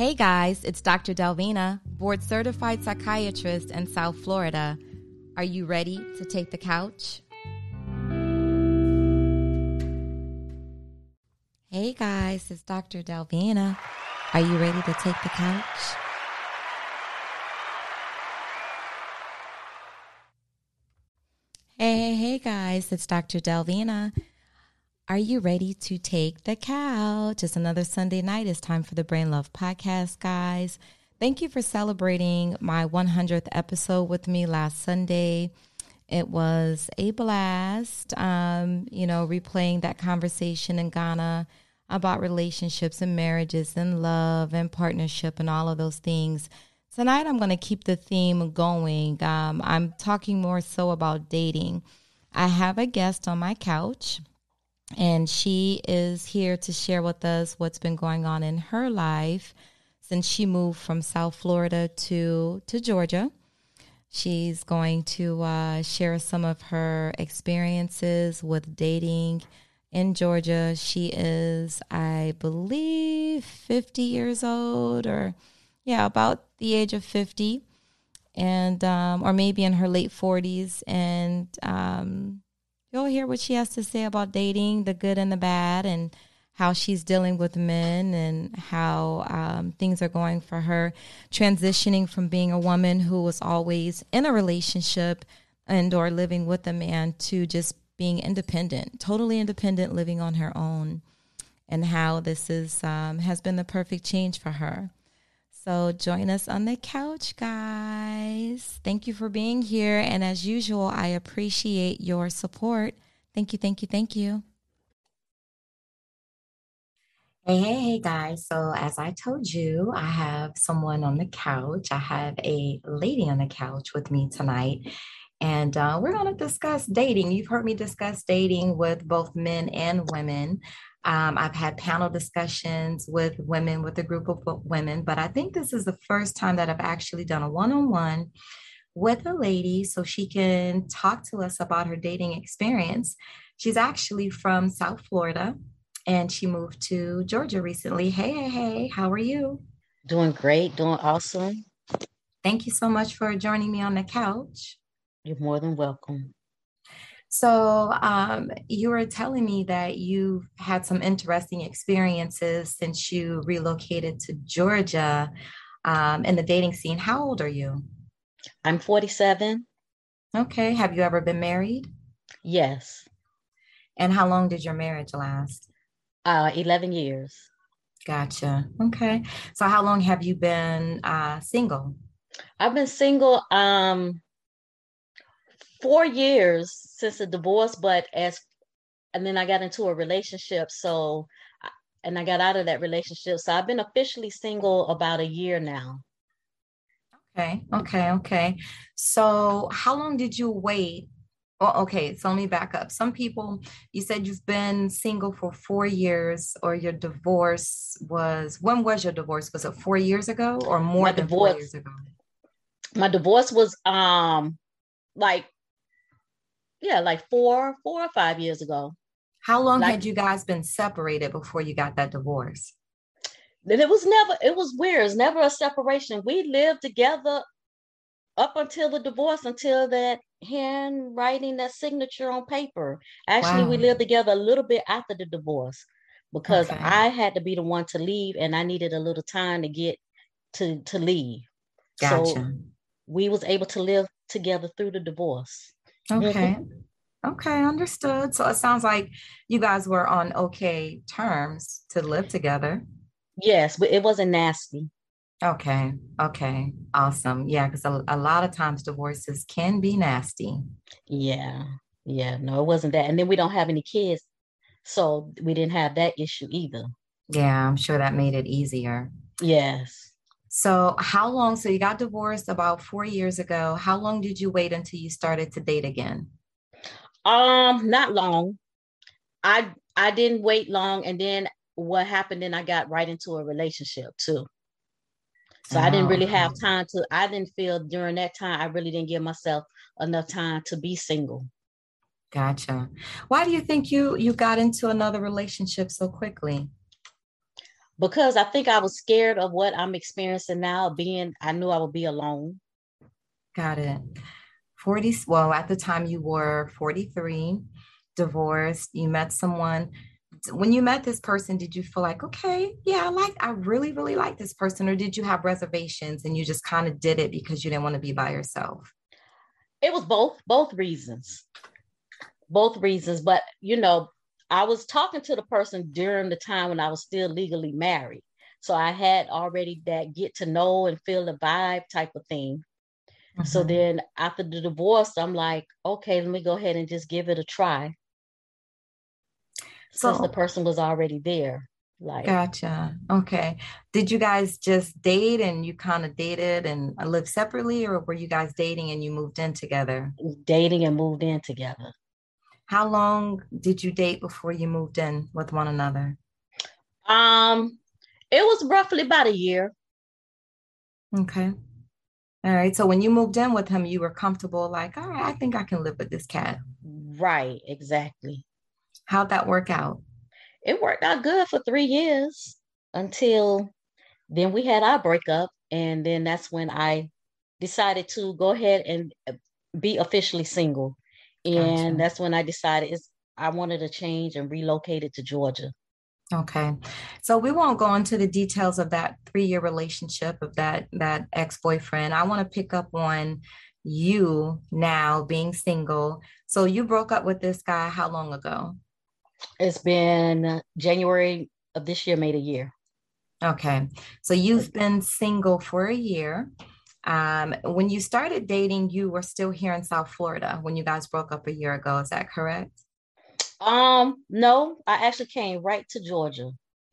Hey guys, it's Dr. Delvina, board certified psychiatrist in South Florida. Are you ready to take the couch? Hey guys, it's Dr. Delvina. Are you ready to take the couch? Hey, hey, hey guys, it's Dr. Delvina. Are you ready to take the couch? It's another Sunday night. It's time for the Brain Love Podcast, guys. Thank you for celebrating my 100th episode with me last Sunday. It was a blast, um, you know, replaying that conversation in Ghana about relationships and marriages and love and partnership and all of those things. Tonight, I'm going to keep the theme going. Um, I'm talking more so about dating. I have a guest on my couch, and she is here to share with us what's been going on in her life since she moved from South Florida to, to Georgia. She's going to uh, share some of her experiences with dating in Georgia. She is, I believe, 50 years old or yeah, about the age of 50 and um, or maybe in her late 40s and um, you'll hear what she has to say about dating the good and the bad and how she's dealing with men and how um, things are going for her. Transitioning from being a woman who was always in a relationship and or living with a man to just being independent totally independent living on her own and how this is um, has been the perfect change for her so join us on the couch, guys. Thank you for being here. And as usual, I appreciate your support. Thank you, thank you, thank you. Hey, hey, hey, guys. So, as I told you, I have someone on the couch. I have a lady on the couch with me tonight. And uh, we're going to discuss dating. You've heard me discuss dating with both men and women. Um, I've had panel discussions with women, with a group of women, but I think this is the first time that I've actually done a one on one with a lady so she can talk to us about her dating experience. She's actually from South Florida and she moved to Georgia recently. Hey, hey, hey, how are you? Doing great, doing awesome. Thank you so much for joining me on the couch. You're more than welcome. So, um, you were telling me that you've had some interesting experiences since you relocated to Georgia um, in the dating scene. How old are you? I'm 47. Okay. Have you ever been married? Yes. And how long did your marriage last? Uh, 11 years. Gotcha. Okay. So, how long have you been uh, single? I've been single um four years since the divorce, but as and then I got into a relationship. So and I got out of that relationship. So I've been officially single about a year now. Okay, okay, okay. So how long did you wait? Well, okay, so let me back up. Some people, you said you've been single for four years, or your divorce was when was your divorce? Was it four years ago or more my than divorce, four years ago? My divorce was um like yeah, like four, four or five years ago. How long like, had you guys been separated before you got that divorce? It was never, it was weird. It's never a separation. We lived together up until the divorce, until that handwriting, that signature on paper. Actually, wow. we lived together a little bit after the divorce because okay. I had to be the one to leave and I needed a little time to get to to leave. Gotcha. So we was able to live together through the divorce. Okay. Okay, understood. So it sounds like you guys were on okay terms to live together. Yes, but it wasn't nasty. Okay. Okay. Awesome. Yeah, because a, a lot of times divorces can be nasty. Yeah. Yeah. No, it wasn't that. And then we don't have any kids. So we didn't have that issue either. Yeah, I'm sure that made it easier. Yes. So, how long? So, you got divorced about four years ago. How long did you wait until you started to date again? Um, not long. I I didn't wait long, and then what happened? Then I got right into a relationship too. So oh, I didn't really have time to. I didn't feel during that time. I really didn't give myself enough time to be single. Gotcha. Why do you think you you got into another relationship so quickly? Because I think I was scared of what I'm experiencing now. Being, I knew I would be alone. Got it. 40, well, at the time you were 43, divorced, you met someone. When you met this person, did you feel like, okay, yeah, I like, I really, really like this person? Or did you have reservations and you just kind of did it because you didn't want to be by yourself? It was both, both reasons. Both reasons. But, you know, I was talking to the person during the time when I was still legally married. So I had already that get to know and feel the vibe type of thing. Mm-hmm. So then after the divorce, I'm like, okay, let me go ahead and just give it a try. So Since the person was already there. Like gotcha. Okay. Did you guys just date and you kind of dated and lived separately, or were you guys dating and you moved in together? Dating and moved in together. How long did you date before you moved in with one another? Um, it was roughly about a year. Okay. All right. So when you moved in with him, you were comfortable, like, all right, I think I can live with this cat. Right, exactly. How'd that work out? It worked out good for three years until then we had our breakup. And then that's when I decided to go ahead and be officially single. And gotcha. that's when I decided I wanted to change and relocated to Georgia. Okay. So we won't go into the details of that three-year relationship of that that ex-boyfriend. I want to pick up on you now being single. So you broke up with this guy how long ago? It's been uh, January of this year made a year. Okay. So you've been single for a year. Um, when you started dating, you were still here in South Florida when you guys broke up a year ago. Is that correct? Um, no, I actually came right to Georgia.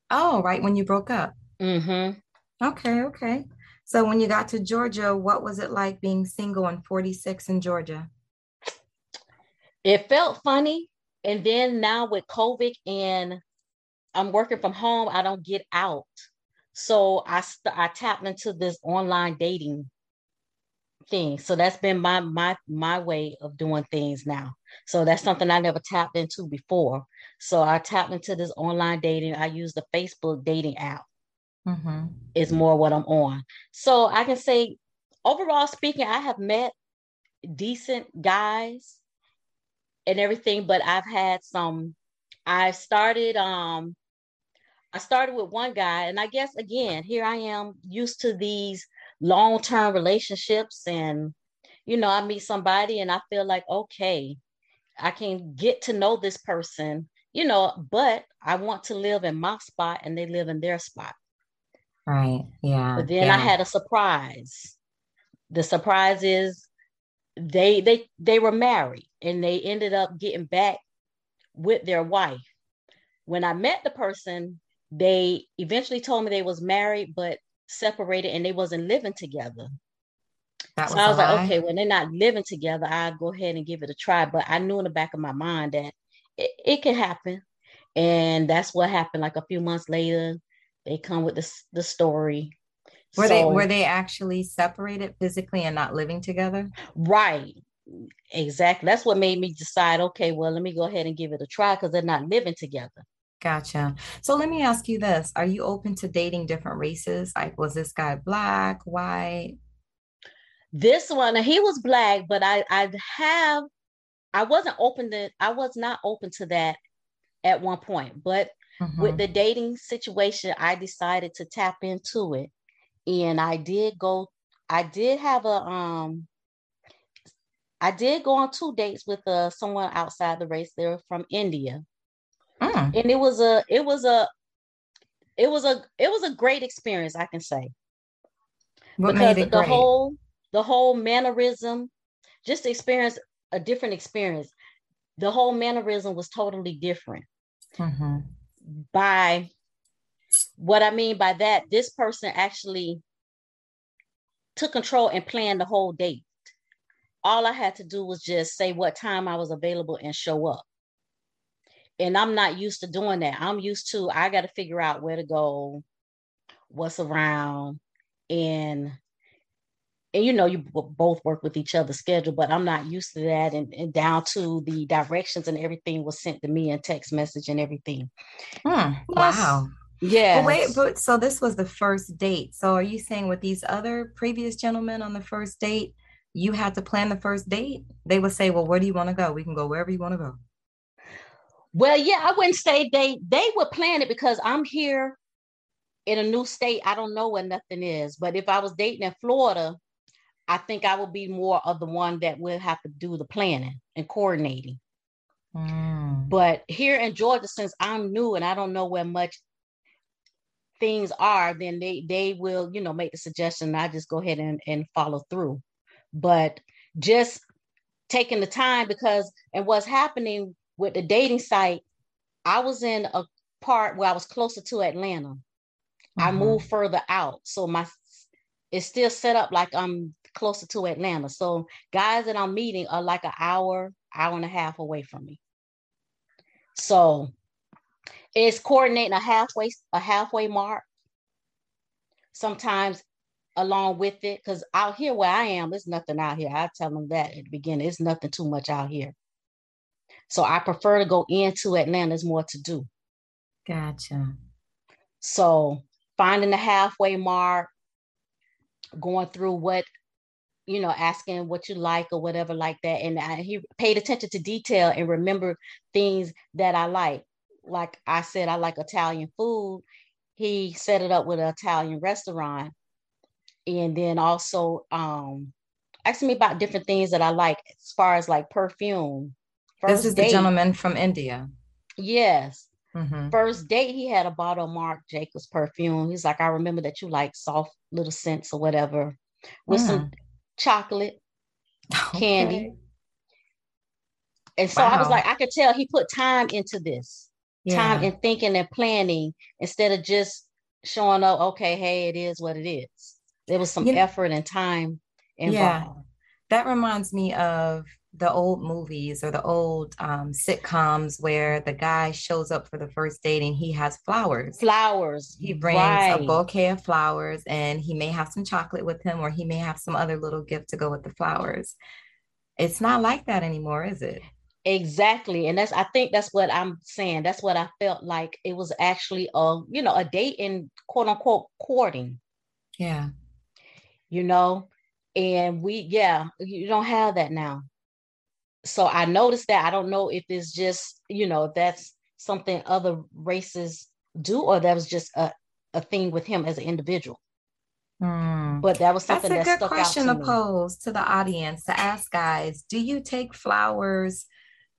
Oh, right when you broke up. Mm-hmm. Okay, okay. So when you got to Georgia, what was it like being single and 46 in Georgia? It felt funny. And then now with COVID and I'm working from home, I don't get out. So I st- I tapped into this online dating thing. So that's been my my my way of doing things now. So that's something I never tapped into before. So I tapped into this online dating. I use the Facebook dating app. Mm-hmm. Is more what I'm on. So I can say, overall speaking, I have met decent guys and everything, but I've had some. I started um I started with one guy, and I guess again, here I am used to these long-term relationships and you know, I meet somebody and I feel like, okay, I can get to know this person, you know, but I want to live in my spot and they live in their spot. Right. Yeah. But then yeah. I had a surprise. The surprise is they they they were married and they ended up getting back with their wife. When I met the person, they eventually told me they was married but separated and they wasn't living together. That so I was like, lie. okay, when they're not living together, I'll go ahead and give it a try. But I knew in the back of my mind that it, it can happen. And that's what happened. Like a few months later, they come with the, the story. Were so, they were they actually separated physically and not living together? Right. Exactly. That's what made me decide, okay, well, let me go ahead and give it a try because they're not living together. Gotcha. So let me ask you this. Are you open to dating different races? Like was this guy black, white? This one, he was black, but I I have I wasn't open to I was not open to that at one point. But mm-hmm. with the dating situation, I decided to tap into it. And I did go, I did have a um I did go on two dates with uh someone outside the race. They were from India. Mm. And it was a it was a it was a it was a great experience, I can say. What because the great? whole the whole mannerism, just experience a different experience. The whole mannerism was totally different. Mm-hmm. By what I mean by that, this person actually took control and planned the whole date. All I had to do was just say what time I was available and show up. And I'm not used to doing that. I'm used to, I got to figure out where to go, what's around, and and you know you both work with each other's schedule but i'm not used to that and, and, down to the directions and everything was sent to me in text message and everything hmm. wow Yeah. But wait, but so this was the first date. So are you saying with these other previous gentlemen on the first date, you had to plan the first date? They would say, Well, where do you want to go? We can go wherever you want to go. Well, yeah, I wouldn't say they they would plan it because I'm here in a new state. I don't know where nothing is. But if I was dating in Florida, I think I would be more of the one that would have to do the planning and coordinating. Mm. But here in Georgia, since I'm new and I don't know where much things are, then they they will, you know, make the suggestion. I just go ahead and, and follow through. But just taking the time because and what's happening with the dating site, I was in a part where I was closer to Atlanta. Mm-hmm. I moved further out. So my it's still set up like I'm closer to Atlanta. So guys that I'm meeting are like an hour, hour and a half away from me. So it's coordinating a halfway, a halfway mark. Sometimes along with it, because out here where I am, there's nothing out here. I tell them that at the beginning, it's nothing too much out here. So I prefer to go into Atlanta. There's more to do. Gotcha. So finding the halfway mark, going through what you know, asking what you like or whatever like that. And I, he paid attention to detail and remember things that I like. Like I said, I like Italian food. He set it up with an Italian restaurant. And then also um asking me about different things that I like as far as like perfume. First this is date, the gentleman from India. Yes. Mm-hmm. First date, he had a bottle of Marc Jacobs perfume. He's like, I remember that you like soft little scents or whatever with mm. some chocolate, okay. candy. And so wow. I was like, I could tell he put time into this, yeah. time in thinking and planning instead of just showing up, okay, hey, it is what it is. There was some you effort and time involved. Yeah. That reminds me of the old movies or the old um, sitcoms where the guy shows up for the first date and he has flowers. Flowers. He brings right. a bouquet of flowers and he may have some chocolate with him or he may have some other little gift to go with the flowers. It's not like that anymore, is it? Exactly. And that's I think that's what I'm saying. That's what I felt like it was actually a, you know, a date in quote unquote courting. Yeah. You know, and we yeah, you don't have that now so I noticed that. I don't know if it's just, you know, that's something other races do, or that was just a, a thing with him as an individual. Mm. But that was something that's a that good question to, to pose to the audience to ask guys. Do you take flowers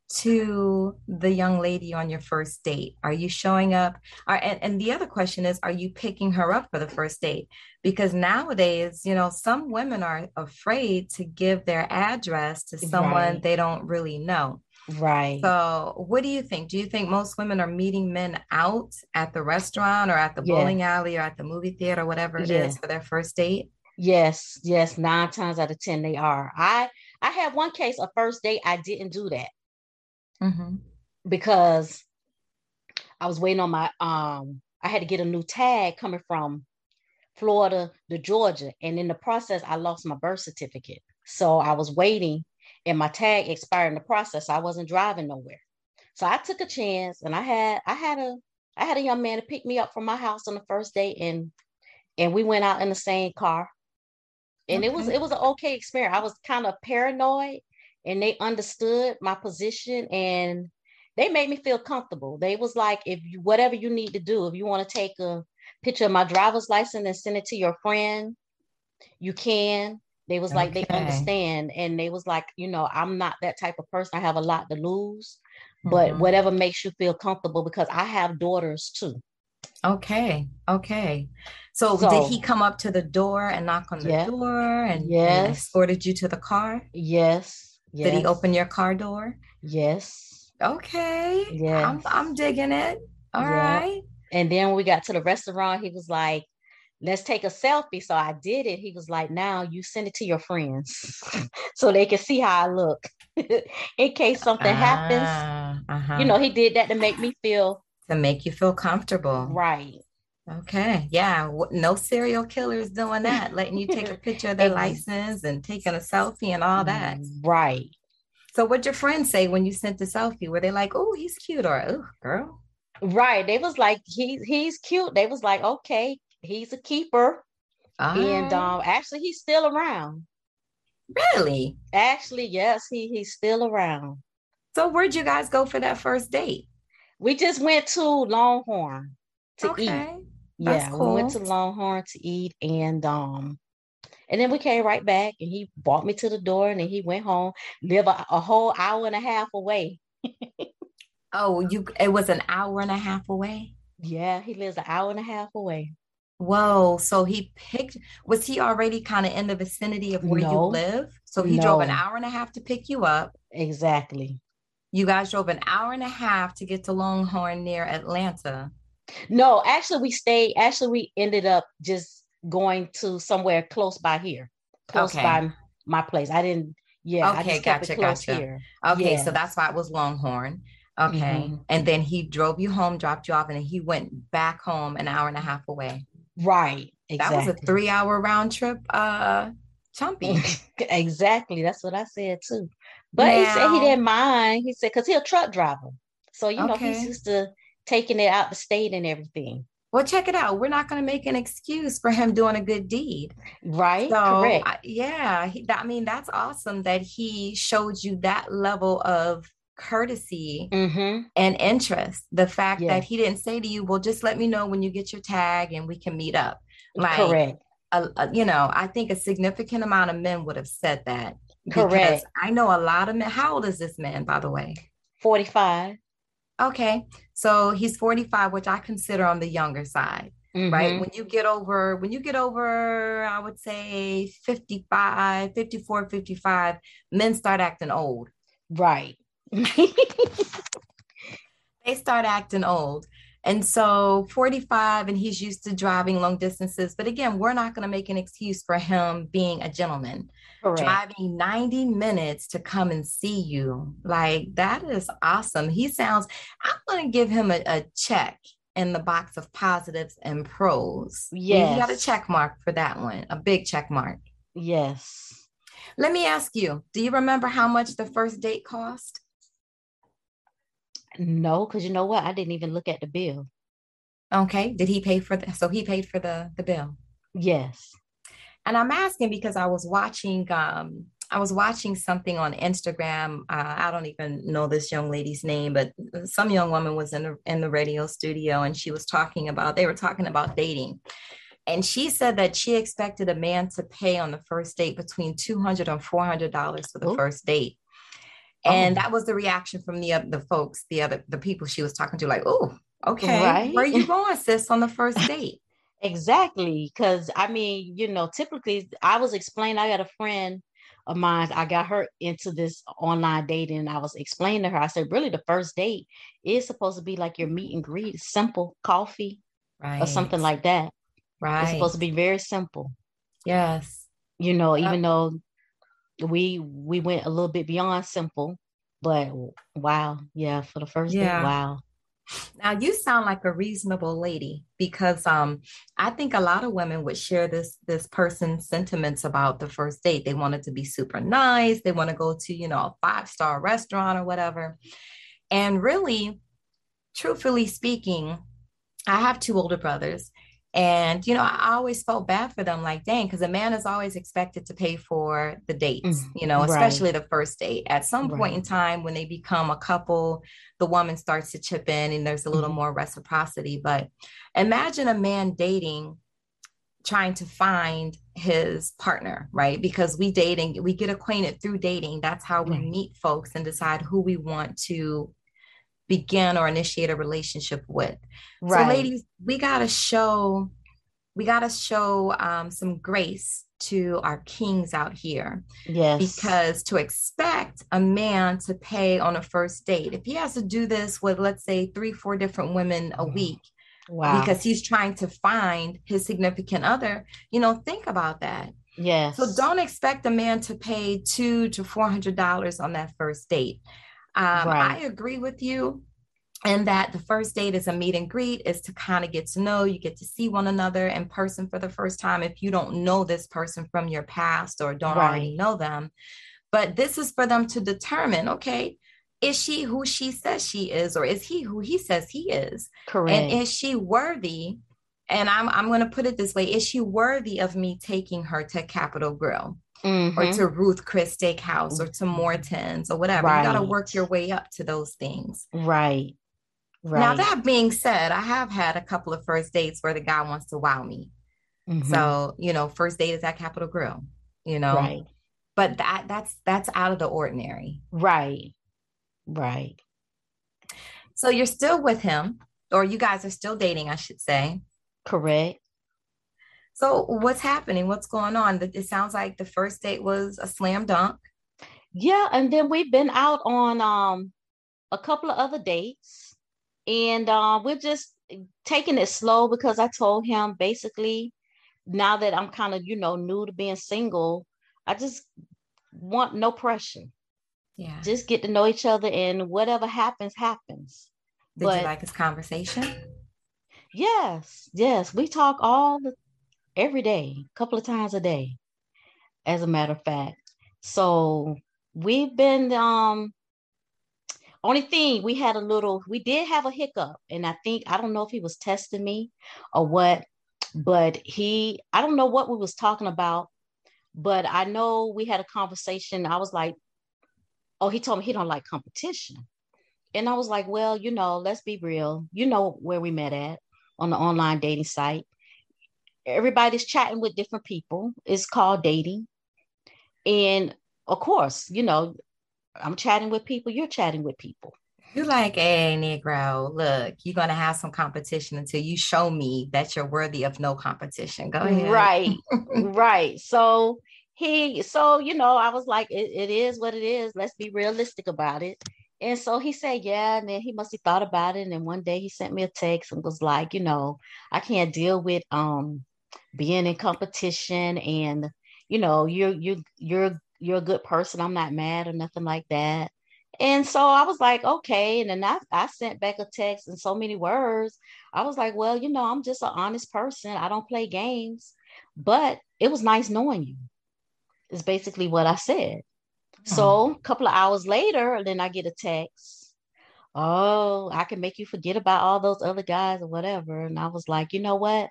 to the young lady on your first date? Are you showing up? Are, and, and the other question is, are you picking her up for the first date? Because nowadays, you know, some women are afraid to give their address to someone right. they don't really know. Right. So, what do you think? Do you think most women are meeting men out at the restaurant or at the bowling alley or at the movie theater, whatever it yeah. is, for their first date? Yes, yes, nine times out of ten they are. I I had one case, a first date, I didn't do that mm-hmm. because I was waiting on my um I had to get a new tag coming from Florida to Georgia. And in the process, I lost my birth certificate. So I was waiting and my tag expired in the process. I wasn't driving nowhere. So I took a chance and I had I had a I had a young man to pick me up from my house on the first day and and we went out in the same car. And okay. it was it was an okay experience. I was kind of paranoid and they understood my position and they made me feel comfortable. They was like, if you, whatever you need to do, if you want to take a picture of my driver's license and send it to your friend, you can. They was like, they understand. And they was like, you know, I'm not that type of person. I have a lot to lose, mm-hmm. but whatever makes you feel comfortable because I have daughters too. Okay. Okay. So, so, did he come up to the door and knock on the yeah, door and, yes. and escorted you to the car? Yes. Yes. Did he open your car door? Yes. Okay. Yeah. I'm, I'm digging it. All yeah. right. And then when we got to the restaurant, he was like, let's take a selfie. So I did it. He was like, now you send it to your friends so they can see how I look in case something uh, happens. Uh-huh. You know, he did that to make me feel to make you feel comfortable. Right. Okay. Yeah. No serial killers doing that, letting you take a picture of their license and taking a selfie and all that. Right. So, what'd your friends say when you sent the selfie? Were they like, oh, he's cute or, oh, girl? Right. They was like, he he's cute. They was like, okay, he's a keeper. and um actually he's still around. Really? Actually, yes, he he's still around. So where'd you guys go for that first date? We just went to Longhorn to okay. eat. Yeah, cool. we went to Longhorn to eat and um and then we came right back and he brought me to the door and then he went home, live a, a whole hour and a half away. oh, you it was an hour and a half away? Yeah, he lives an hour and a half away. Whoa. So he picked, was he already kind of in the vicinity of where No. you live? So he No. drove an hour and a half to pick you up. Exactly. You guys drove an hour and a half to get to Longhorn near Atlanta. No, actually we stayed, actually we ended up just going to somewhere close by here. Close Okay. by my place. I didn't yeah, I Okay, gotcha, gotcha. here. Okay, Yes. so that's why it was Longhorn. Okay. Mhm. And then he drove you home, dropped you off, and then he went back home an hour and a half away. Right. That was a three hour round trip, uh, chumpy. exactly. That's what I said too. But he said he didn't mind. He said, because he's a truck driver. So, you know, he's used to taking it out the state and everything. Well, check it out. We're not going to make an excuse for him doing a good deed. Right? So, Correct. I- yeah, he, that- I mean, that's awesome that he showed you that level of courtesy mm-hmm. and interest. The fact Yeah. that he didn't say to you, well, just let me know when you get your tag and we can meet up. Like, Correct. a, a- you know, I think a significant amount of men would have said that. Correct. I know a lot of men. How old is this man, by the way? 45. Okay. So he's 45, which I consider on the younger side, right? Mhm. When you get over, when you get over, I would say 55, 54, 55, men start acting old. Right. They start acting old. And so 45, and he's used to driving long distances. But again, we're not going to make an excuse for him being a gentleman. Correct. driving 90 minutes to come and see you. Like, that is awesome. He sounds, I'm going to give him a, a check in the box of positives and pros. You got a check mark for that one, a big check mark. Yes. Let me ask you do you remember how much the first date cost? No, because you know what? I didn't even look at the bill. Okay. Did he pay for the, so he paid for the, the bill? Yes. And I'm asking because I was watching um I was watching something on Instagram. Uh, I don't even know this young lady's name, but some young woman was in the in the radio studio and she was talking about they were talking about dating. And she said that she expected a man to pay on the first date between 200 and 400 dollars for the Ooh. first date. And Oh. that was the reaction from the the folks, the other the people she was talking to like, "Oh, okay. Right. Where you going, sis, on the first date?" Exactly. Because I mean, you know, typically I was explaining, I got a friend of mine, I got her into this online dating. And I was explaining to her, I said, really, the first date is supposed to be like your meet and greet, simple coffee Right. or something like that. right. It's supposed to be very simple. Yes. You know, Yep. even though we we went a little bit beyond simple, but wow, yeah, for the first Yeah. date, wow. Now you sound like a reasonable lady because um I think a lot of women would share this this person's sentiments about the first date. They want it to be super nice. They want to go to, you know, a five-star restaurant or whatever. And really, truthfully speaking, I have two older brothers. And you know, I always felt bad for them, like, dang, because a man is always expected to pay for the dates, Mm, you know, right. especially the first date. At some point in time, when they become a couple, the woman starts to chip in and there's a little Mhm. more reciprocity. But imagine a man dating, trying to find his partner, right? Because we dating, we get acquainted through dating. That's how we Right. meet folks and decide who we want to begin or initiate a relationship with. Right. So, ladies, we gotta show, we gotta show um, some grace to our kings out here yes. because to expect a man to pay on a first date, if he has to do this with, let's say, three, four different women a Mhm. week wow. because he's trying to find his significant other, you know, think about that. yes. So don't expect a man to pay two to four hundred dollars on that first date. Um, Right. I agree with you. And that the first date is a meet and greet, is to kind of get to know, you get to see one another in person for the first time if you don't know this person from your past or don't already know them. But this is for them to determine, okay, is she who she says she is, or is he who he says he is? Correct. And is she worthy? And I'm I'm going to put it this way: Is she worthy of me taking her to Capital Grille? Mm-hmm. Or to Ruth Chris Steakhouse or to Morton's or whatever. Right. You got to work your way up to those things. Right. Right. Now, that being said, I have had a couple of first dates where the guy wants to wow me. Mm-hmm. So, you know, first date is at Capital Grille, you know. Right. But that that's that's out of the ordinary. Right. Right. So you're still with him, or you guys are still dating, I should say. Correct. So what's happening? What's going on? It sounds like the first date was a slam dunk. Yeah, and then we've been out on um a couple of other dates, and uh, we're just taking it slow because I told him basically now that I'm kind of you know new to being single, I just want no pressure. Yeah. Just get to know each other and whatever happens, happens. Did but, you like his conversation? Yes, yes. We talk all the every day, a couple of times a day, as a matter of fact. So we've been um only thing we had a little we did have a hiccup and i think i don't know if he was testing me or what but he i don't know what we was talking about but I know we had a conversation. I was like, oh, he told me he don't like competition. And I was like, well, you know, let's be real. You know where we met at on the online dating site. Everybody's chatting with different people. It's called dating. And of course, you know, I'm chatting with people, you're chatting with people. You're like, hey, Negro, look, you're going to have some competition until you show me that you're worthy of no competition. Go ahead. Right, right. So he, so, you know, I was like, it, it is what it is. Let's be realistic about it. And so he said, yeah. And then he must have thought about it. And then one day he sent me a text and was like, you know, I can't deal with um being in competition and you know, you're you you're you're a good person. I'm not mad or nothing like that. And so I was like, okay. And then I, I sent back a text in so many words. I was like, well, you know, I'm just an honest person. I don't play games, but it was nice knowing you, is basically what I said. Hmm. So a couple of hours later, then I get a text. Oh, I can make you forget about all those other guys or whatever. And I was like, you know what?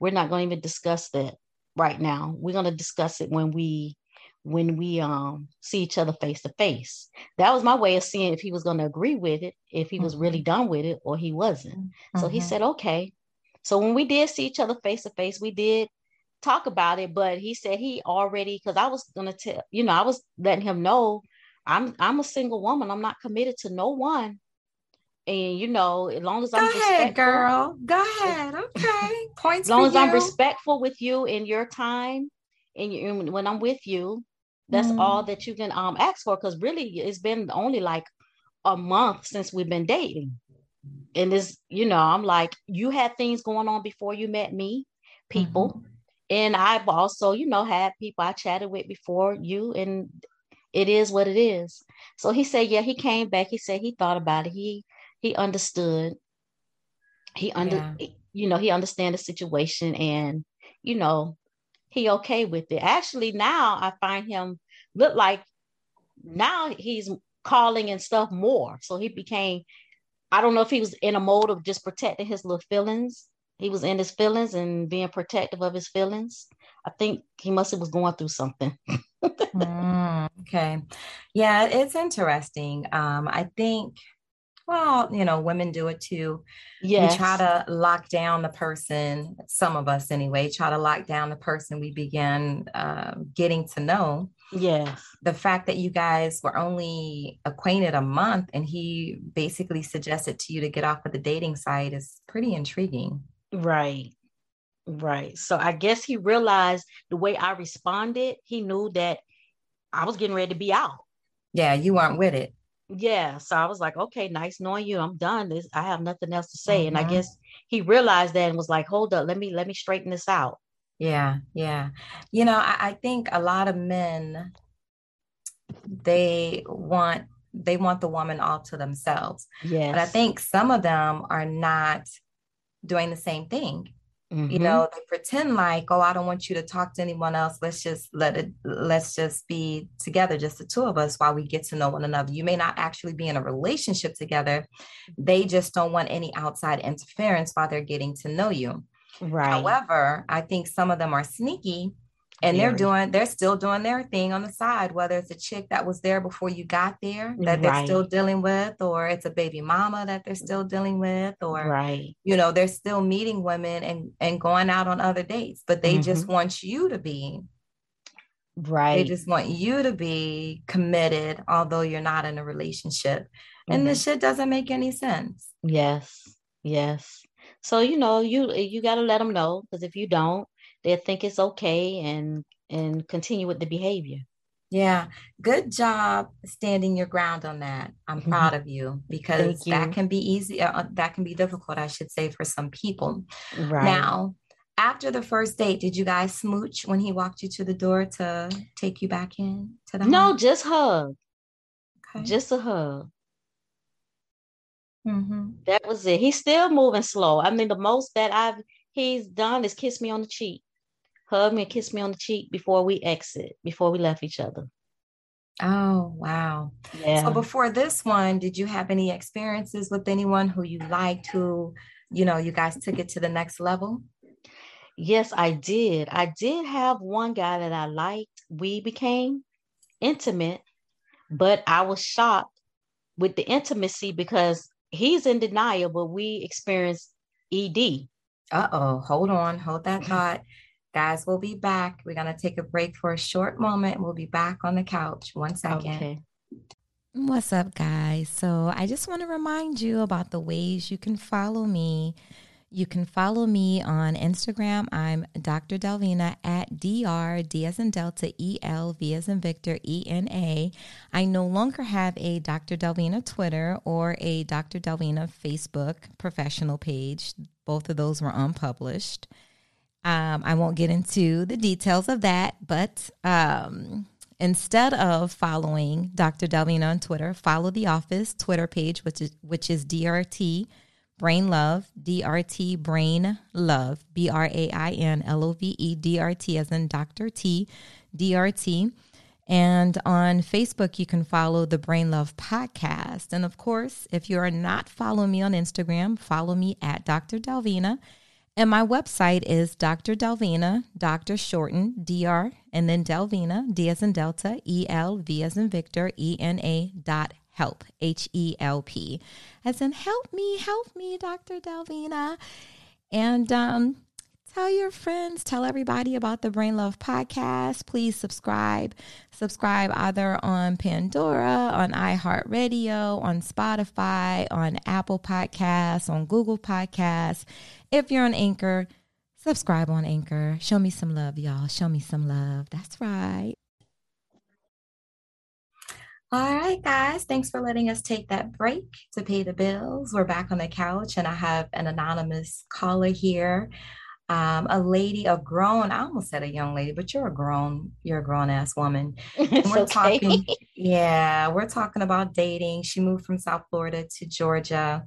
We're not going to even discuss that right now. We're going to discuss it when we when we um see each other face to face. That was my way of seeing if he was going to agree with it, if he was mm-hmm. really done with it or he wasn't. Mm-hmm. So he mm-hmm. said, "Okay." So when we did see each other face to face, we did talk about it, but he said he already cuz I was going to tell, you know, I was letting him know I'm I'm a single woman. I'm not committed to no one. And you know, as long as Go I'm ahead, girl. Go ahead. Okay. Points. As long as you. I'm respectful with you in your time and you, when I'm with you, that's mm. all that you can um ask for because really it's been only like a month since we've been dating. And this, you know, I'm like, you had things going on before you met me, people. Mm-hmm. And I've also, you know, had people I chatted with before you, and it is what it is. So he said, yeah, he came back. He said he thought about it. He he understood. He under yeah. you know, he understand the situation and you know, he okay with it. Actually, now I find him look like now he's calling and stuff more. So he became, I don't know if he was in a mode of just protecting his little feelings. He was in his feelings and being protective of his feelings. I think he must have was going through something. mm, okay. Yeah, it's interesting. Um, I think well, you know, women do it too. Yeah. We try to lock down the person, some of us anyway, try to lock down the person we begin uh, getting to know. Yes. The fact that you guys were only acquainted a month and he basically suggested to you to get off of the dating site is pretty intriguing. Right. Right. So I guess he realized the way I responded, he knew that I was getting ready to be out. Yeah, you weren't with it yeah so i was like okay nice knowing you i'm done this i have nothing else to say mm-hmm. and i mm-hmm. guess he realized that and was like hold up let me let me straighten this out yeah yeah you know I, I think a lot of men they want they want the woman all to themselves yeah but i think some of them are not doing the same thing Mm-hmm. You know, they pretend like, oh, I don't want you to talk to anyone else. Let's just let it, let's just be together, just the two of us while we get to know one another. You may not actually be in a relationship together. They just don't want any outside interference while they're getting to know you. Right. However, I think some of them are sneaky and they're doing they're still doing their thing on the side whether it's a chick that was there before you got there that right. they're still dealing with or it's a baby mama that they're still dealing with or right. you know they're still meeting women and and going out on other dates but they mm-hmm. just want you to be. Right. they just want you to be committed although you're not in a relationship. Mm-hmm. and this shit doesn't make any sense. Yes. Yes. So you know you you got to let them know because if you don't they'll think it's okay and and continue with the behavior. Yeah, good job standing your ground on that. I'm mm-hmm. proud of you because you. that can be easy. Uh, that can be difficult, I should say, for some people. Right now, after the first date, did you guys smooch when he walked you to the door to take you back in to the? No, home? just hug. Okay. Just a hug. Mm-hmm. That was it. He's still moving slow. I mean, the most that I've he's done is kiss me on the cheek hug me and kiss me on the cheek before we exit, before we left each other. Oh, wow. Yeah. So before this one, did you have any experiences with anyone who you liked who, you know, you guys took it to the next level? Yes, I did. I did have one guy that I liked. We became intimate, but I was shocked with the intimacy because he's in denial, but we experienced ED. Uh oh, hold on, hold that thought. Guys, we'll be back. We're going to take a break for a short moment. We'll be back on the couch. One second. Okay. What's up, guys? So, I just want to remind you about the ways you can follow me. You can follow me on Instagram. I'm Dr. Delvina at DR, D as in Delta, E L, V as in Victor, E N A. I no longer have a Dr. Delvina Twitter or a Dr. Delvina Facebook professional page. Both of those were unpublished. Um, I won't get into the details of that, but um, instead of following Dr. Delvina on Twitter, follow the office Twitter page, which is which is DRT Brain Love, DRT Brain Love, B R A I N L O V E D R T as in Dr. T, DRT. And on Facebook, you can follow the Brain Love Podcast. And of course, if you are not following me on Instagram, follow me at Dr. Delvina. And my website is Dr. Delvina, Dr. Shorten, DR, and then Delvina, D as in Delta, E L, V as in Victor, E N A dot help, H E L P. As in, help me, help me, Dr. Delvina. And um, tell your friends, tell everybody about the Brain Love podcast. Please subscribe. Subscribe either on Pandora, on iHeartRadio, on Spotify, on Apple Podcasts, on Google Podcasts. If you're on Anchor, subscribe on Anchor. Show me some love, y'all. Show me some love. That's right. All right, guys. Thanks for letting us take that break to pay the bills. We're back on the couch, and I have an anonymous caller here um, a lady, a grown, I almost said a young lady, but you're a grown, you're a grown ass woman. And we're okay. talking, yeah, we're talking about dating. She moved from South Florida to Georgia.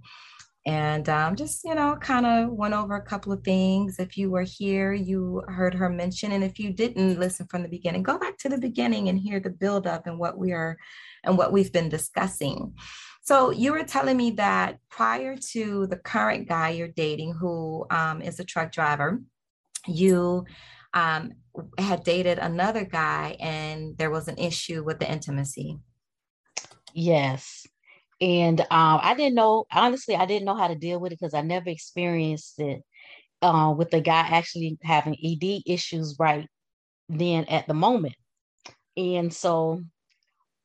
And um, just, you know, kind of went over a couple of things. If you were here, you heard her mention. And if you didn't listen from the beginning, go back to the beginning and hear the buildup and what we are and what we've been discussing. So you were telling me that prior to the current guy you're dating, who um, is a truck driver, you um, had dated another guy and there was an issue with the intimacy. Yes. And um, I didn't know, honestly, I didn't know how to deal with it because I never experienced it uh, with the guy actually having ED issues right then at the moment. And so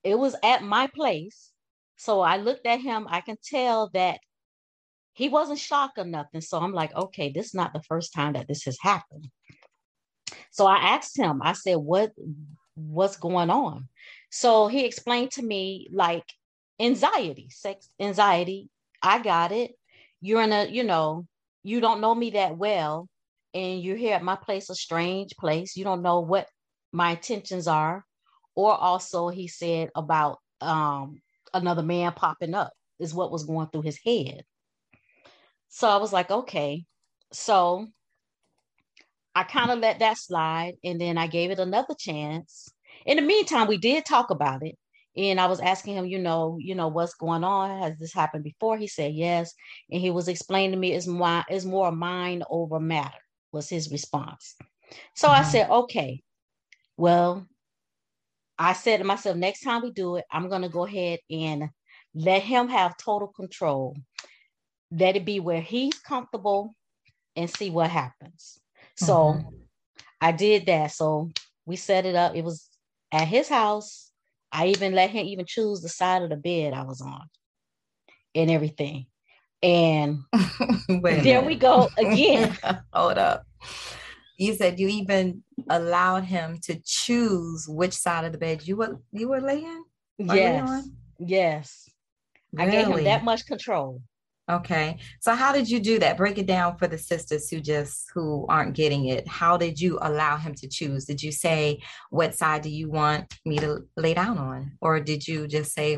it was at my place so I looked at him, I can tell that he wasn't shocked or nothing. So I'm like, okay, this is not the first time that this has happened. So I asked him, I said, what what's going on? So he explained to me like anxiety, sex anxiety. I got it. You're in a, you know, you don't know me that well, and you're here at my place, a strange place. You don't know what my intentions are. Or also, he said about um, another man popping up is what was going through his head. So I was like, okay. So I kind of let that slide and then I gave it another chance. In the meantime, we did talk about it. And I was asking him, you know, you know, what's going on? Has this happened before? He said yes. And he was explaining to me it's more, it's more mind over matter, was his response. So mm-hmm. I said, okay, well, I said to myself, next time we do it, I'm gonna go ahead and let him have total control. Let it be where he's comfortable and see what happens. So mm-hmm. I did that. So we set it up. It was at his house. I even let him even choose the side of the bed I was on and everything. And there we go again. Hold up. You said you even allowed him to choose which side of the bed you were you were laying? Yes. Yes. Really? I gave him that much control. Okay. So how did you do that? Break it down for the sisters who just who aren't getting it. How did you allow him to choose? Did you say what side do you want me to lay down on? Or did you just say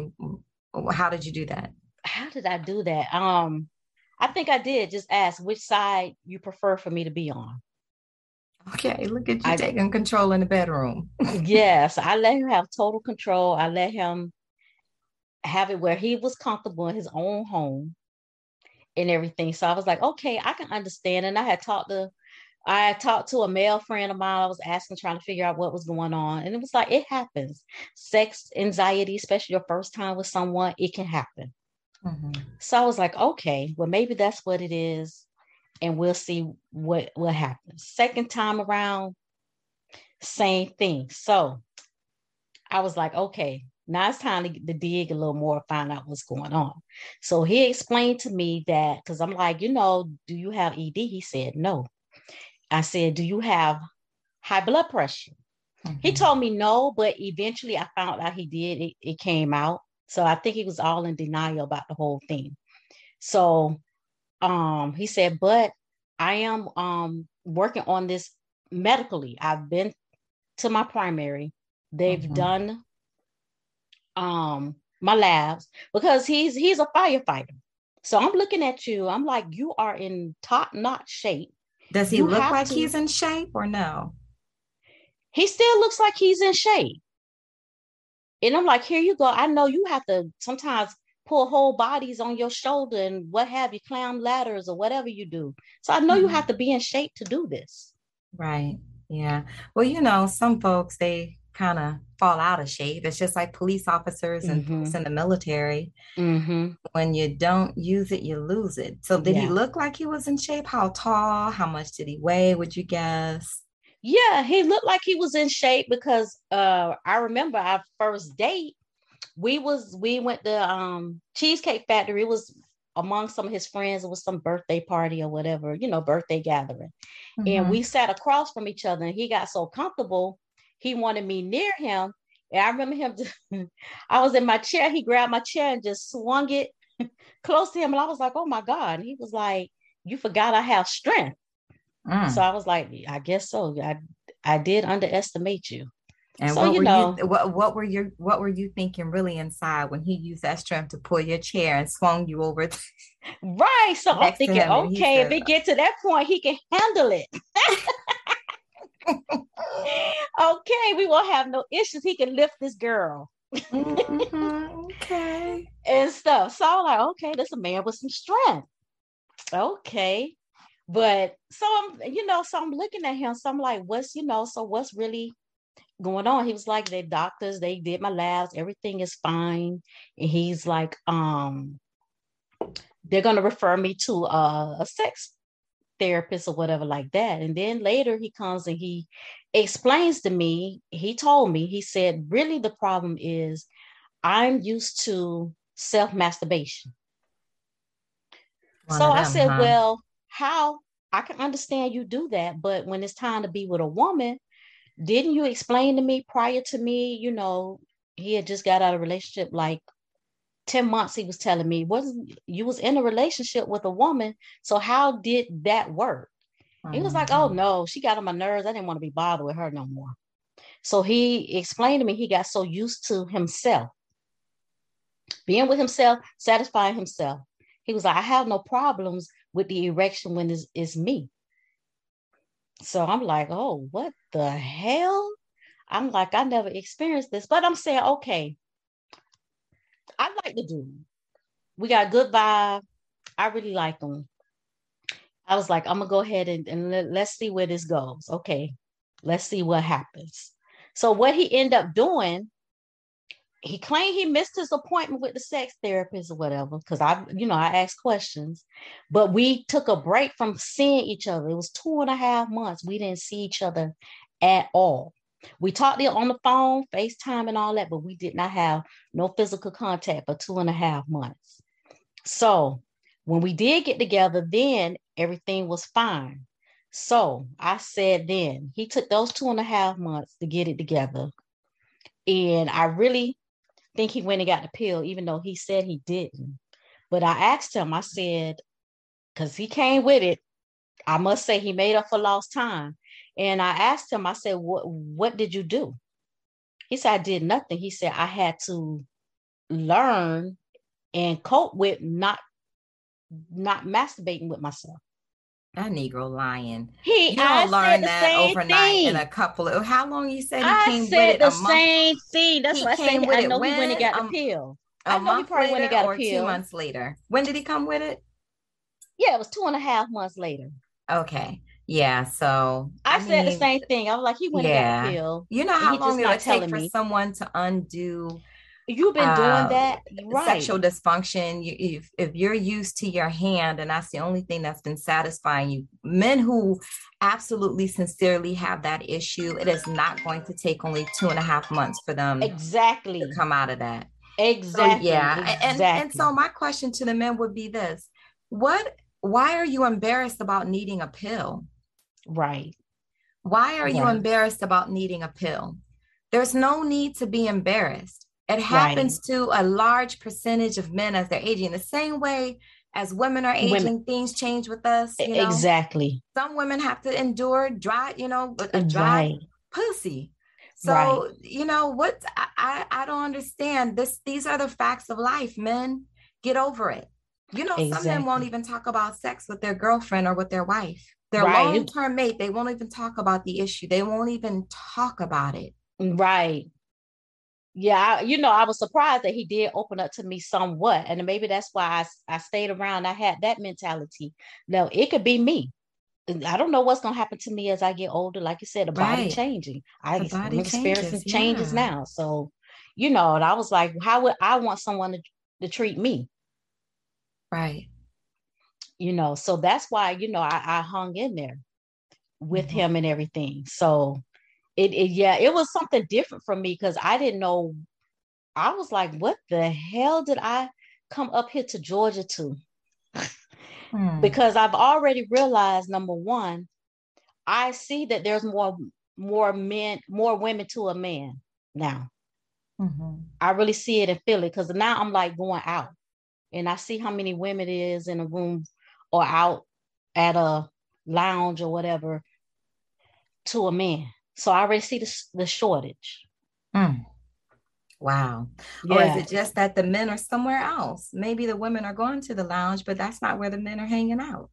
how did you do that? How did I do that? Um I think I did just ask which side you prefer for me to be on. Okay, look at you I, taking control in the bedroom. yes, I let him have total control. I let him have it where he was comfortable in his own home and everything. So I was like, okay, I can understand. And I had talked to I talked to a male friend of mine. I was asking, trying to figure out what was going on. And it was like, it happens. Sex anxiety, especially your first time with someone, it can happen. Mm-hmm. So I was like, okay, well, maybe that's what it is. And we'll see what, what happens. Second time around, same thing. So I was like, okay, now it's time to, to dig a little more, find out what's going on. So he explained to me that because I'm like, you know, do you have ED? He said, no. I said, do you have high blood pressure? Mm-hmm. He told me no, but eventually I found out he did. It, it came out. So I think he was all in denial about the whole thing. So um, he said, but I am um, working on this medically. I've been to my primary. They've mm-hmm. done um my labs because he's he's a firefighter. So I'm looking at you. I'm like, you are in top notch shape. Does he you look like to... he's in shape or no? He still looks like he's in shape. And I'm like, here you go. I know you have to sometimes pull whole bodies on your shoulder and what have you, climb ladders or whatever you do. So I know mm-hmm. you have to be in shape to do this. Right. Yeah. Well, you know, some folks they kind of fall out of shape. It's just like police officers and mm-hmm. in the military. Mm-hmm. When you don't use it, you lose it. So, did yeah. he look like he was in shape? How tall? How much did he weigh? Would you guess? Yeah, he looked like he was in shape because uh, I remember our first date. We was we went to um, Cheesecake Factory. It was among some of his friends. It was some birthday party or whatever, you know, birthday gathering. Mm-hmm. And we sat across from each other, and he got so comfortable he wanted me near him. And I remember him, just, I was in my chair. He grabbed my chair and just swung it close to him. And I was like, oh my God. And he was like, you forgot I have strength. Mm. So I was like, I guess so. I, I did underestimate you. And so, what you were know, you what, what were your what were you thinking really inside when he used that strength to pull your chair and swung you over? right. So I'm thinking, okay, if it get to that point, he can handle it. Okay, we won't have no issues. He can lift this girl. mm-hmm, okay. And stuff. So I'm like, okay, this a man with some strength. Okay. But so I'm, you know, so I'm looking at him. So I'm like, what's, you know, so what's really going on? He was like, they doctors, they did my labs, everything is fine. And he's like, um, they're gonna refer me to uh, a sex therapist or whatever like that. And then later he comes and he explains to me, he told me, he said, really the problem is I'm used to self masturbation. So them, I said, huh? well, how I can understand you do that, but when it's time to be with a woman, didn't you explain to me prior to me, you know, he had just got out of a relationship like 10 months he was telling me wasn't you was in a relationship with a woman so how did that work mm-hmm. he was like oh mm-hmm. no she got on my nerves i didn't want to be bothered with her no more so he explained to me he got so used to himself being with himself satisfying himself he was like i have no problems with the erection when it's, it's me So I'm like, oh, what the hell? I'm like, I never experienced this, but I'm saying, okay, the dude. We got good vibe. I really like him. I was like, I'm gonna go ahead and, and let, let's see where this goes. Okay, let's see what happens. So what he ended up doing, he claimed he missed his appointment with the sex therapist or whatever. Because I, you know, I asked questions, but we took a break from seeing each other. It was two and a half months. We didn't see each other at all. We talked on the phone, FaceTime, and all that, but we did not have no physical contact for two and a half months. So when we did get together, then everything was fine. So I said, then he took those two and a half months to get it together. And I really think he went and got the pill, even though he said he didn't. But I asked him, I said, because he came with it, I must say he made up for lost time. And I asked him, I said, what, what did you do? He said, I did nothing. He said, I had to learn and cope with not not masturbating with myself. That Negro lying. He, you don't I learn that overnight thing. in a couple of. How long you said he I came said with it? the same thing. That's He why I said I know he went and when? got Um, the pill. a I know he probably went and got a or two months later. When did he come with it? Yeah, it was two and a half months later. Okay, yeah. So I, said the same thing. I was like, he went and Yeah. got the pill. You know and how long it would take for me. someone to undo You've been uh, doing that, right? sexual dysfunction. You, if if you're used to your hand and that's the only thing that's been satisfying you, men who absolutely sincerely have that issue, it is not going to take only two and a half months for them exactly. to come out of that. Exactly. So yeah, a- and exactly. and so my question to the men would be this: What? Why are you embarrassed about needing a pill? Right. Why are you embarrassed about needing a pill? There's no need to be embarrassed. It happens to a large percentage of men as they're aging. The same way as women are aging, Women- things change with us. You know, Exactly. some women have to endure dry, you know, a dry Right. pussy. So Right. you know what? I, I I don't understand this. These are the facts of life, men. Get over it. You know, some men won't even talk about sex with their girlfriend or with their wife. Their Right. long-term mate, they won't even talk about the issue. They won't even talk about it. Right. Yeah, I, you know, I was surprised that he did open up to me somewhat, and maybe that's why i, I stayed around. I had that mentality. Now it could be me. I don't know what's gonna happen to me as I get older. Like you said, the body Right. changing. I, The am experiencing changes, changes yeah. now. So, you know, and I was like, how would I want someone to, to treat me? Right. You know, so that's why you know I, I hung in there with Mhm. him and everything. So it, it yeah, it was something different for me because I didn't know. I was like, what the hell did I come up here to Georgia to? Hmm. Because I've already realized number one, I see that there's more more men, more women to a man now. Mhm. I really see it and feel it because now I'm like going out and I see how many women it is in a room or out at a lounge or whatever to a man. So I already see the, the shortage. Hmm. Wow. Or is it just that the men are somewhere else? Maybe the women are going to the lounge, but that's not where the men are hanging out.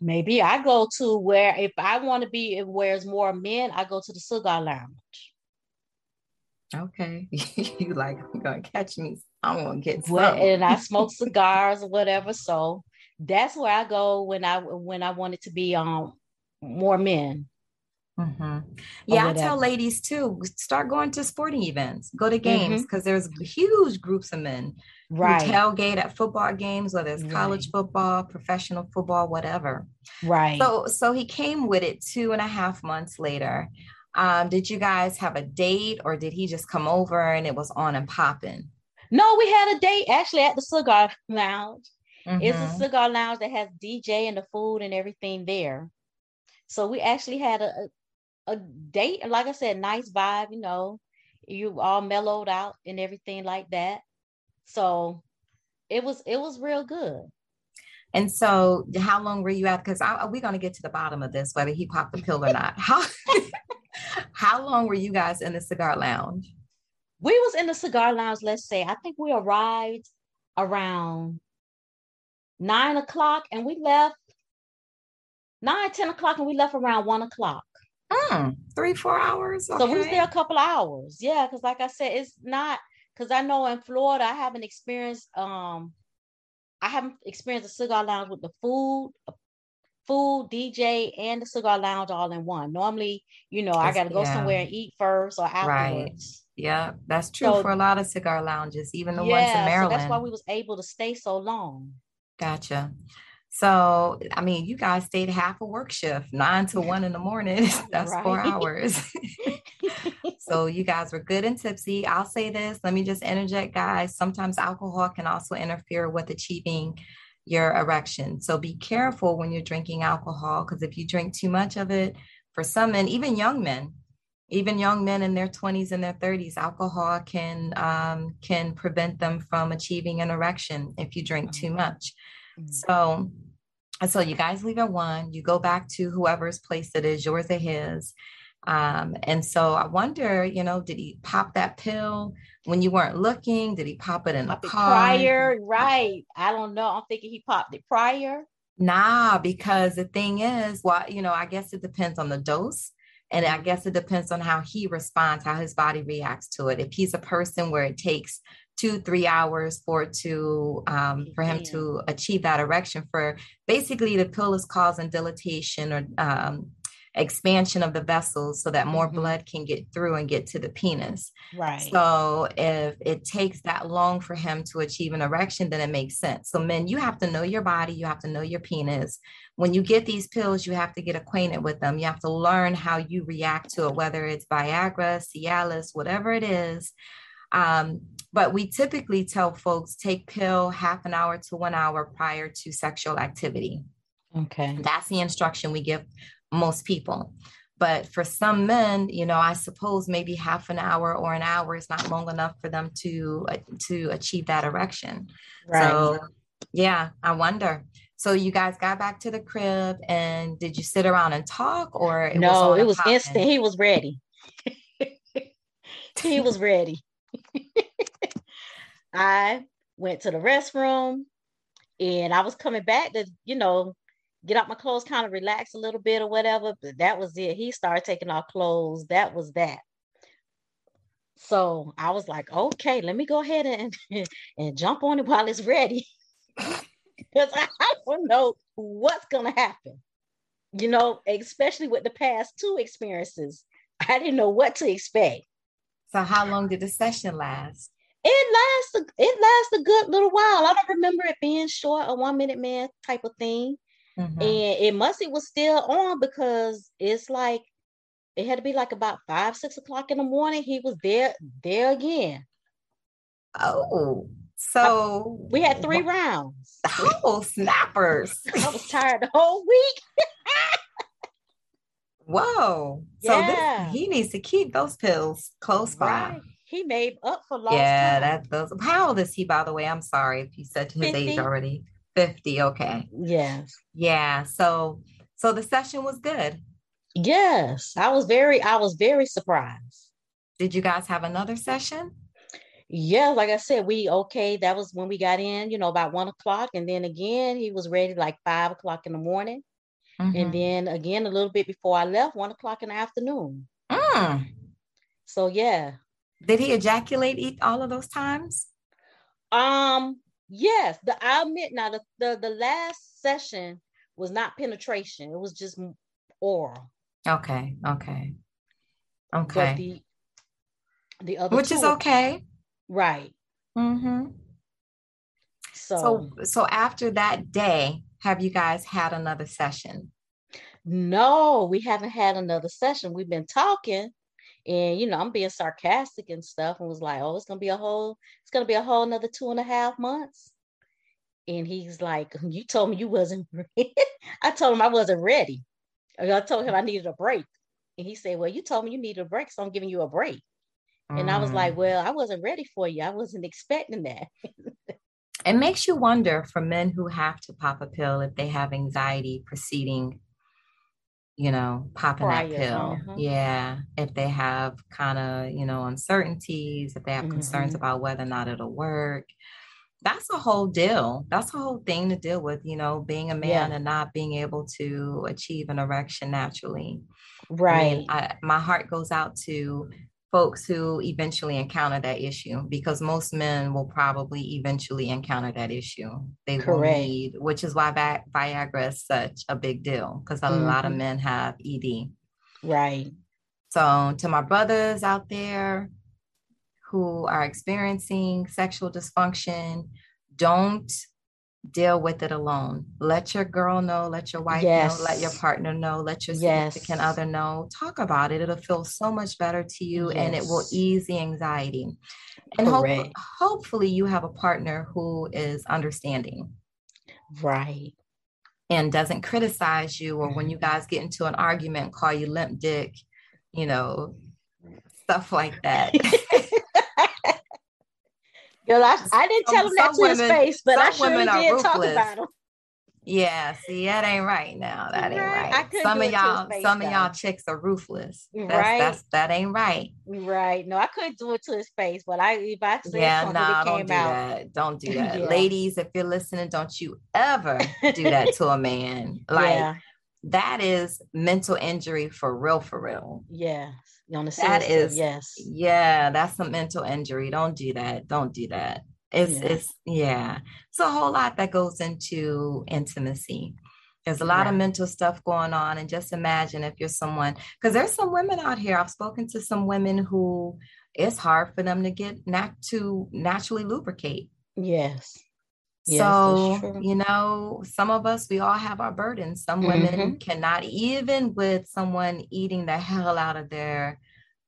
Maybe I go to where if I want to be where there's more men, I go to the cigar lounge. Okay. you like, I'm gonna catch me. I'm gonna get Where, some. and I smoke cigars or whatever. So that's where I go when I when I want it to be um more men. Mhm. Yeah, I tell ladies too, start going to sporting events, go to games because there's huge groups of men who Right. tailgate at football games, whether it's college Right. football, professional football, whatever. Right. So, so he came with it two and a half months later. Um, did you guys have a date, or did he just come over and it was on and popping? no, we had a date actually at the cigar lounge. It's a Mhm. cigar lounge that has DJ and the food and everything there. So we actually had a, a, date, like I said, nice vibe, you know, you all mellowed out and everything like that. So it was it was real good. And so, how long were you at? Because we're going to get to the bottom of this, whether he popped the pill or not. How how long were you guys in the cigar lounge? We was in the cigar lounge, let's say, I think we arrived around nine o'clock and we left nine, 10 o'clock, and we left around one o'clock. Mm, three, four hours. Okay. So we was there a couple hours. Yeah, because like I said, it's not because I know in Florida I haven't experienced um I haven't experienced a cigar lounge with the food, food, DJ, and the cigar lounge all in one. Normally, you know, I gotta go yeah. somewhere and eat first or afterwards. Right. Yeah, that's true so, for a lot of cigar lounges, even the yeah, ones in Maryland. So that's why we was able to stay so long. Gotcha. So, I mean, you guys stayed half a work shift, nine to one in the morning. That's right. four hours. so, you guys were good and tipsy. I'll say this, let me just interject, guys. Sometimes alcohol can also interfere with achieving your erection. So, be careful when you're drinking alcohol because if you drink too much of it, for some men, even young men, even young men in their 20s and their 30s alcohol can um, can prevent them from achieving an erection if you drink too much mm-hmm. so so you guys leave at one, you go back to whoever's place it is, yours or his. Um, and so I wonder, you know, did he pop that pill when you weren't looking? Did he pop it in pop the car? Prior, right. I don't know. I'm thinking he popped it prior. Nah, because the thing is, well, you know, I guess it depends on the dose. And I guess it depends on how he responds, how his body reacts to it. If he's a person where it takes two three hours for to um, for him to achieve that erection for basically the pill is causing dilatation or um, expansion of the vessels so that more mm-hmm. blood can get through and get to the penis. Right. So if it takes that long for him to achieve an erection, then it makes sense. So men, you have to know your body, you have to know your penis. When you get these pills, you have to get acquainted with them. You have to learn how you react to it, whether it's Viagra, Cialis, whatever it is. Um, but we typically tell folks take pill half an hour to one hour prior to sexual activity. Okay. That's the instruction we give most people. But for some men, you know, I suppose maybe half an hour or an hour is not long enough for them to uh, to achieve that erection. Right. So, yeah, I wonder. So you guys got back to the crib and did you sit around and talk or it no, was it was instant. He was ready. he was ready. I went to the restroom and I was coming back to, you know, get out my clothes, kind of relax a little bit or whatever. But that was it. He started taking off clothes. That was that. So I was like, okay, let me go ahead and and jump on it while it's ready. Because I don't know what's gonna happen. You know, especially with the past two experiences. I didn't know what to expect. So how long did the session last? It lasts it lasts a good little while. I don't remember it being short, a one minute man type of thing. Mm-hmm. And it must it was still on because it's like it had to be like about five, six o'clock in the morning. He was there, there again. Oh, so we had three rounds. Oh, snappers. I was tired the whole week. Whoa. Yeah. So this, he needs to keep those pills close by. Right. He made up for lost Yeah, time. that those. How old is he, by the way? I'm sorry if you said to his 50? age already. 50. Okay. Yes. Yeah. So so the session was good. Yes. I was very, I was very surprised. Did you guys have another session? Yeah, like I said, we okay. That was when we got in, you know, about one o'clock. And then again, he was ready like five o'clock in the morning. Mm-hmm. And then again, a little bit before I left, one o'clock in the afternoon. Mm. So yeah. Did he ejaculate all of those times? Um, yes. The I admit now the, the the last session was not penetration, it was just oral. Okay, okay. Okay. But the the other which is okay. Right. Mm-hmm. So, so so after that day, have you guys had another session? No, we haven't had another session. We've been talking, and you know, I'm being sarcastic and stuff, and was like, "Oh, it's gonna be a whole, it's gonna be a whole another two and a half months." And he's like, "You told me you wasn't." Ready. I told him I wasn't ready. I told him I needed a break, and he said, "Well, you told me you needed a break, so I'm giving you a break." Mm. And I was like, mm. "Well, I wasn't ready for you. I wasn't expecting that." it makes you wonder for men who have to pop a pill if they have anxiety preceding you know popping that pill uh-huh. yeah if they have kind of you know uncertainties if they have mm-hmm. concerns about whether or not it'll work that's a whole deal. That's a whole thing to deal with, you know, being a man yeah. and not being able to achieve an erection naturally. Right. I mean, I, my heart goes out to folks who eventually encounter that issue because most men will probably eventually encounter that issue. They Correct. will need, which is why Vi- Viagra is such a big deal because a mm-hmm. lot of men have ED. Right. So, to my brothers out there, who are experiencing sexual dysfunction, don't deal with it alone. Let your girl know, let your wife yes. know, let your partner know, let your significant yes. other know. Talk about it. It'll feel so much better to you yes. and it will ease the anxiety. And hope, hopefully you have a partner who is understanding. Right. And doesn't criticize you or when you mm-hmm. guys get into an argument, call you limp dick, you know, stuff like that. Girl, I, I didn't tell him that to women, his face, but I sure did ruthless. talk about him. Yeah, see, that ain't right now. That ain't right. Some of y'all, some though. of y'all chicks are ruthless. That's, right. That's that ain't right. Right. No, I couldn't do it to his face, but I if I said yeah, something, nah, don't do out. that. Don't do that, yeah. ladies. If you're listening, don't you ever do that to a man. Like yeah. that is mental injury for real, for real. Yeah on the that is yes. yeah that's a mental injury. Don't do that. Don't do that. It's yeah. it's yeah. It's a whole lot that goes into intimacy. There's a lot of mental stuff going on and just imagine if you're someone because there's some women out here i've spoken to some women who it's hard for them to get not to naturally lubricate. Yes Yes, so, you know, some of us, we all have our burdens. Some women mm-hmm. cannot, even with someone eating the hell out of their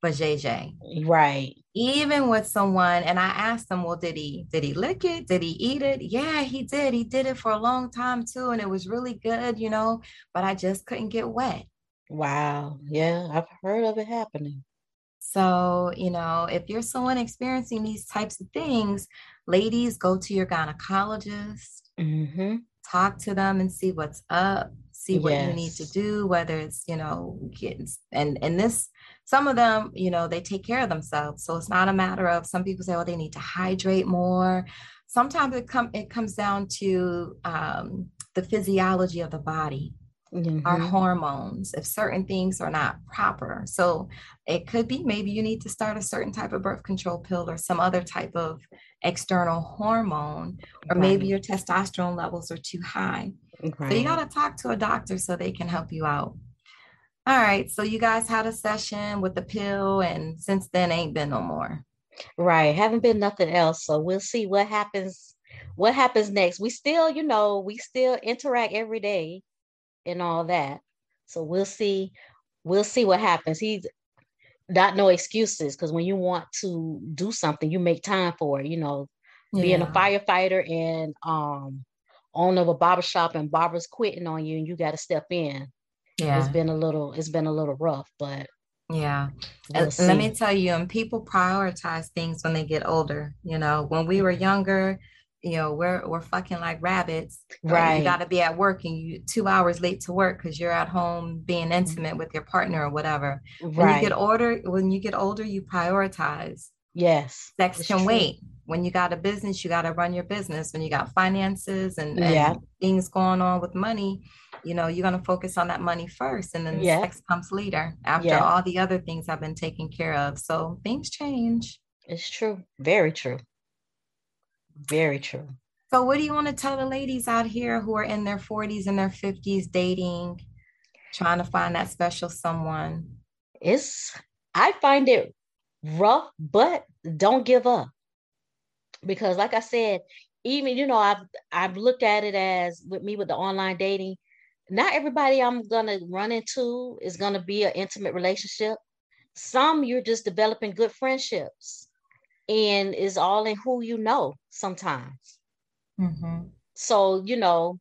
vajayjay. Right. Even with someone, and I asked them, well, did he did he lick it? Did he eat it? Yeah, he did. He did it for a long time too, and it was really good, you know, but I just couldn't get wet. Wow. Yeah, I've heard of it happening. So, you know, if you're someone experiencing these types of things, ladies, go to your gynecologist, mm-hmm. talk to them and see what's up, see what yes. you need to do, whether it's, you know, kids and and this some of them, you know, they take care of themselves. So it's not a matter of some people say, oh, they need to hydrate more. Sometimes it come it comes down to um, the physiology of the body mm-hmm. our hormones if certain things are not proper. So it could be maybe you need to start a certain type of birth control pill or some other type of external hormone, or right. maybe your testosterone levels are too high. Right. So you got to talk to a doctor so they can help you out. All right. So you guys had a session with the pill, and since then ain't been no more. Right. Haven't been nothing else. So we'll see what happens. What happens next? We still, you know, we still interact every day and all that. So we'll see. We'll see what happens. He's not no excuses because when you want to do something, you make time for it. You know, yeah. being a firefighter and um owner of a barber shop and barbers quitting on you and you got to step in. Yeah, it's been a little. It's been a little rough, but yeah. We'll let me tell you, and people prioritize things when they get older. You know, when we were younger, you know we're we're fucking like rabbits right you got to be at work and you two hours late to work because you're at home being mm-hmm. intimate with your partner or whatever right. when you get older when you get older you prioritize yes sex can true. wait when you got a business you got to run your business when you got finances and, and yeah. things going on with money you know you're going to focus on that money first and then yeah. sex comes later after yeah. all the other things have been taken care of so things change it's true very true very true. So, what do you want to tell the ladies out here who are in their 40s and their 50s dating, trying to find that special someone? It's, I find it rough, but don't give up. Because, like I said, even, you know, I've, I've looked at it as with me with the online dating, not everybody I'm going to run into is going to be an intimate relationship. Some you're just developing good friendships and is all in who you know sometimes. Mm-hmm. So, you know,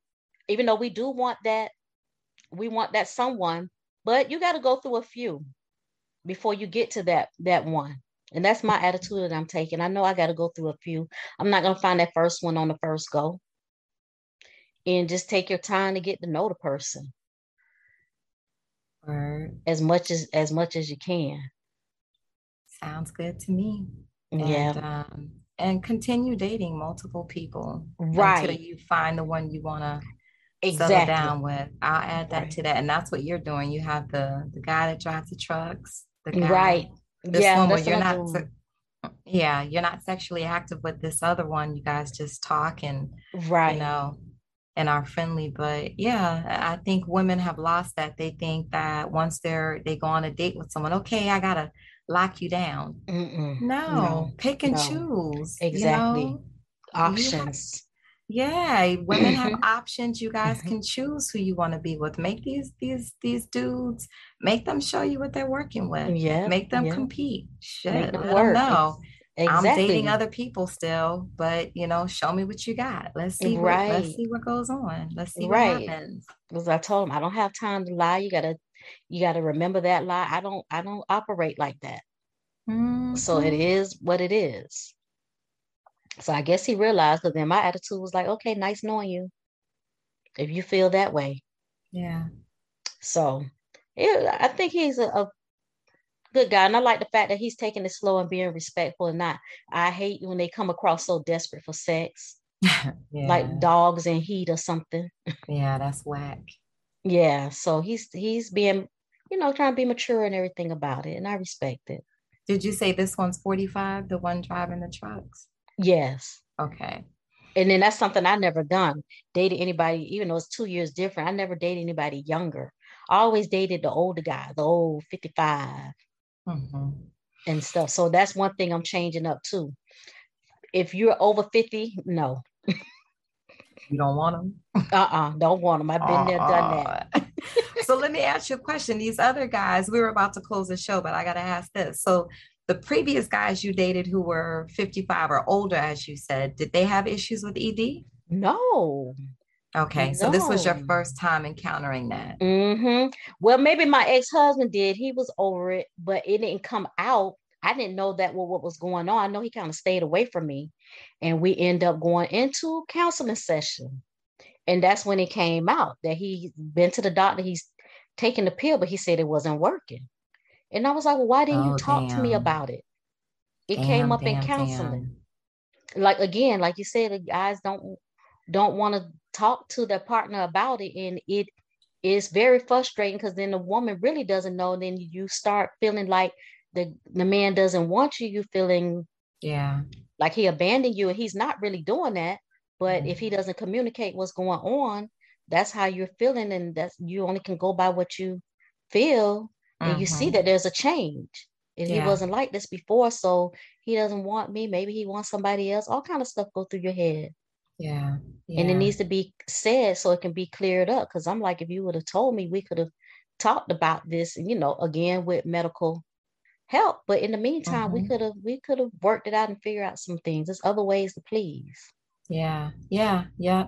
even though we do want that, we want that someone, but you got to go through a few before you get to that that one. And that's my attitude that I'm taking. I know I got to go through a few. I'm not going to find that first one on the first go. And just take your time to get to know the person. Right. As much as as much as you can. Sounds good to me. Yeah. And, um, and continue dating multiple people right until you find the one you want to exactly. settle down with. I'll add that Right. to that, and that's what you're doing. You have the the guy that drives the trucks, the guy, right this yeah one where you're not. se- yeah, you're not sexually active with this other one. You guys just talk and right you know and are friendly but yeah i I think women have lost that they think that once they're they go on a date with someone okay i gotta lock you down no, No, pick and no. choose you Exactly. know? options yeah women have options you guys Mhm. can choose who you want to be with make these these these dudes make them show you what they're working with yeah make them yeah. compete shit Make them let them work. know exactly I'm dating other people still, but you know, show me what you got. Let's see what let's see what goes on. Let's see Right. what happens. because I told him I don't have time to lie. You gotta, you gotta remember that lie. I don't, I don't operate like that. So it Mhm. is what it is. So I guess he realized, because then my attitude was like, okay, nice knowing you. If you feel that way, yeah. so yeah, I think he's a, a good guy, and I like the fact that he's taking it slow and being respectful and not. I hate when they come across so desperate for sex, yeah. like dogs in heat or something. yeah, that's whack. Yeah, so he's he's being, you know, trying to be mature and everything about it, and I respect it. Did you say this one's 45, the one driving the trucks? Yes. Okay. And then that's something I never done. Dated anybody, even though it's two years different, I never dated anybody younger. I always dated the older guy, the old 55 hmm and stuff. So that's one thing I'm changing up too. If you're over 50, no. You don't want them? Uh-uh. Don't want them. I've been there, done that. so let me ask you a question. These other guys, we were about to close the show, but I got to ask this. So the previous guys you dated who were 55 or older, as you said, did they have issues with ED? No. Okay, so this was your first time encountering that. Mm-hmm. Well, maybe my ex-husband did. He was over it, but it didn't come out. I didn't know that what, what was going on. I know he kind of stayed away from me. And we end up going into counseling session. And that's when it came out that he's been to the doctor, he's taken the pill, but he said it wasn't working. And I was like, well, why didn't Oh, you talk to me about it? It Damn, came up in counseling damn. like again, like you said, the guys don't don't want to talk to their partner about it, and it is very frustrating because then the woman really doesn't know. Then you start feeling like the the man doesn't want you. You feeling Yeah, like he abandoned you, and he's not really doing that. But if he doesn't communicate what's going on, that's how you're feeling, and that's you only can go by what you feel, and you see Mhm. that there's a change. And he wasn't like this before, so he doesn't want me. Maybe he wants somebody else. All kind of stuff go through your head yeah, and it needs to be said so it can be cleared up because i'm like if you would have told me we could have talked about this you know again with medical help but in the meantime we Mhm. could have we could have worked it out and figured out some things there's other ways to please Yeah, yeah, yeah.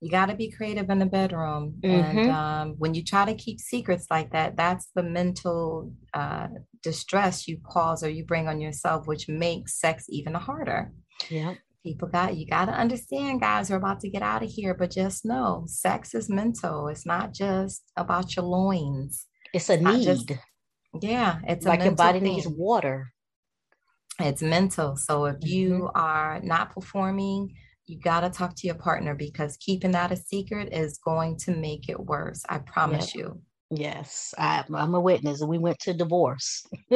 You got to be creative in the bedroom. And Mhm. um, when you try to keep secrets like that, that's the mental uh, distress you cause or you bring on yourself, which makes sex even harder. yeah People got, you got to understand, guys, we're about to get out of here, but just know sex is mental. It's not just about your loins. it's a not need just Yeah, it's like your body needs water It's mental. So if you Mm-hmm. are not performing, you got to talk to your partner because keeping that a secret is going to make it worse. I promise you. yes I, i'm a witness we went to divorce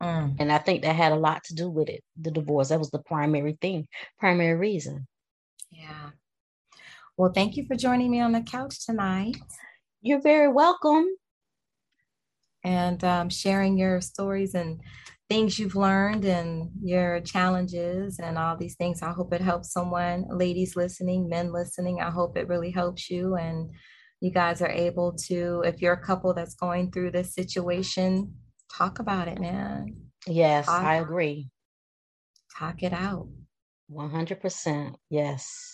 Mm, and i think that had a lot to do with it the divorce that was the primary thing primary reason yeah. Well, thank you for joining me on the couch tonight you're very welcome and um, sharing your stories and things you've learned and your challenges and all these things. I hope it helps someone, ladies listening, men listening. I hope it really helps you and you guys are able to, if you're a couple that's going through this situation, talk about it, man. yes I- i agree Talk it out. 100% yes